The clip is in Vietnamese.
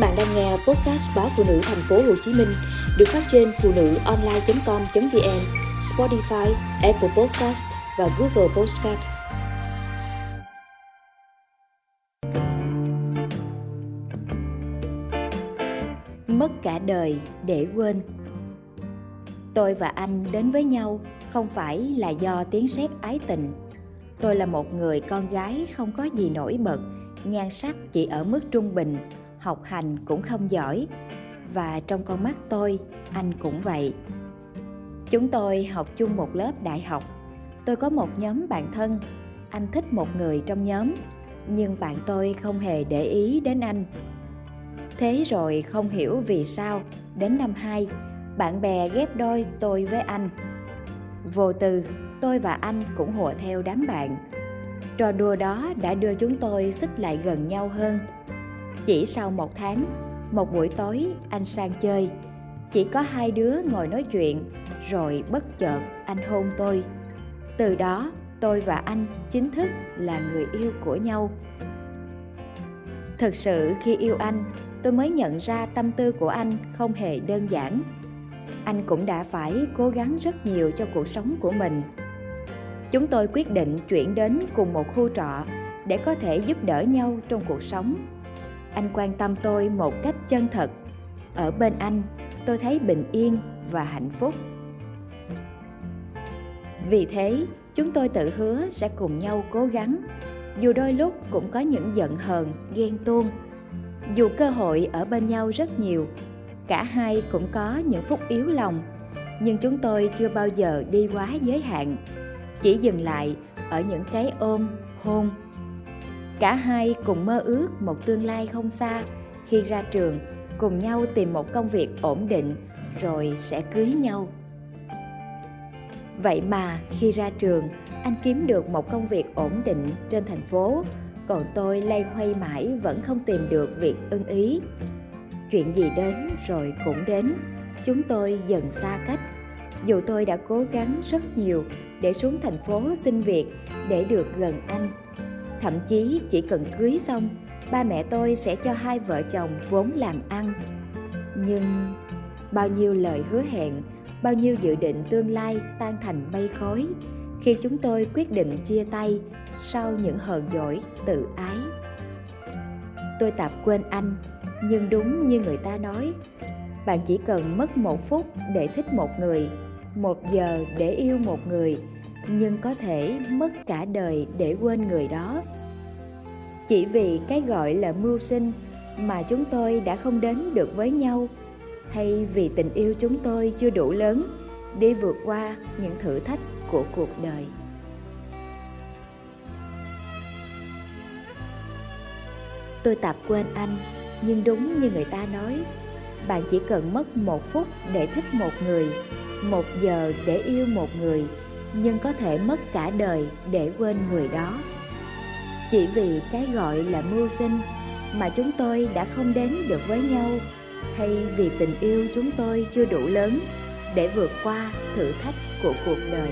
bạn đang nghe podcast báo phụ nữ thành phố Hồ Chí Minh được phát trên phụ nữ online.com.vn, Spotify, Apple Podcast và Google Podcast. Mất cả đời để quên. Tôi và anh đến với nhau không phải là do tiếng sét ái tình. Tôi là một người con gái không có gì nổi bật, nhan sắc chỉ ở mức trung bình học hành cũng không giỏi. Và trong con mắt tôi, anh cũng vậy. Chúng tôi học chung một lớp đại học. Tôi có một nhóm bạn thân. Anh thích một người trong nhóm, nhưng bạn tôi không hề để ý đến anh. Thế rồi không hiểu vì sao, đến năm 2 bạn bè ghép đôi tôi với anh. Vô tư, tôi và anh cũng hùa theo đám bạn. Trò đùa đó đã đưa chúng tôi xích lại gần nhau hơn chỉ sau một tháng, một buổi tối anh sang chơi. Chỉ có hai đứa ngồi nói chuyện, rồi bất chợt anh hôn tôi. Từ đó, tôi và anh chính thức là người yêu của nhau. Thực sự khi yêu anh, tôi mới nhận ra tâm tư của anh không hề đơn giản. Anh cũng đã phải cố gắng rất nhiều cho cuộc sống của mình. Chúng tôi quyết định chuyển đến cùng một khu trọ để có thể giúp đỡ nhau trong cuộc sống anh quan tâm tôi một cách chân thật. Ở bên anh, tôi thấy bình yên và hạnh phúc. Vì thế, chúng tôi tự hứa sẽ cùng nhau cố gắng. Dù đôi lúc cũng có những giận hờn, ghen tuông. Dù cơ hội ở bên nhau rất nhiều, cả hai cũng có những phút yếu lòng. Nhưng chúng tôi chưa bao giờ đi quá giới hạn. Chỉ dừng lại ở những cái ôm, hôn cả hai cùng mơ ước một tương lai không xa. Khi ra trường, cùng nhau tìm một công việc ổn định, rồi sẽ cưới nhau. Vậy mà khi ra trường, anh kiếm được một công việc ổn định trên thành phố, còn tôi lay hoay mãi vẫn không tìm được việc ưng ý. Chuyện gì đến rồi cũng đến, chúng tôi dần xa cách. Dù tôi đã cố gắng rất nhiều để xuống thành phố xin việc để được gần anh thậm chí chỉ cần cưới xong, ba mẹ tôi sẽ cho hai vợ chồng vốn làm ăn. Nhưng bao nhiêu lời hứa hẹn, bao nhiêu dự định tương lai tan thành mây khói khi chúng tôi quyết định chia tay sau những hờn dỗi tự ái. Tôi tạm quên anh, nhưng đúng như người ta nói, bạn chỉ cần mất một phút để thích một người, một giờ để yêu một người nhưng có thể mất cả đời để quên người đó. Chỉ vì cái gọi là mưu sinh mà chúng tôi đã không đến được với nhau, hay vì tình yêu chúng tôi chưa đủ lớn để vượt qua những thử thách của cuộc đời. Tôi tạm quên anh, nhưng đúng như người ta nói, bạn chỉ cần mất một phút để thích một người, một giờ để yêu một người nhưng có thể mất cả đời để quên người đó. Chỉ vì cái gọi là mưu sinh mà chúng tôi đã không đến được với nhau, hay vì tình yêu chúng tôi chưa đủ lớn để vượt qua thử thách của cuộc đời.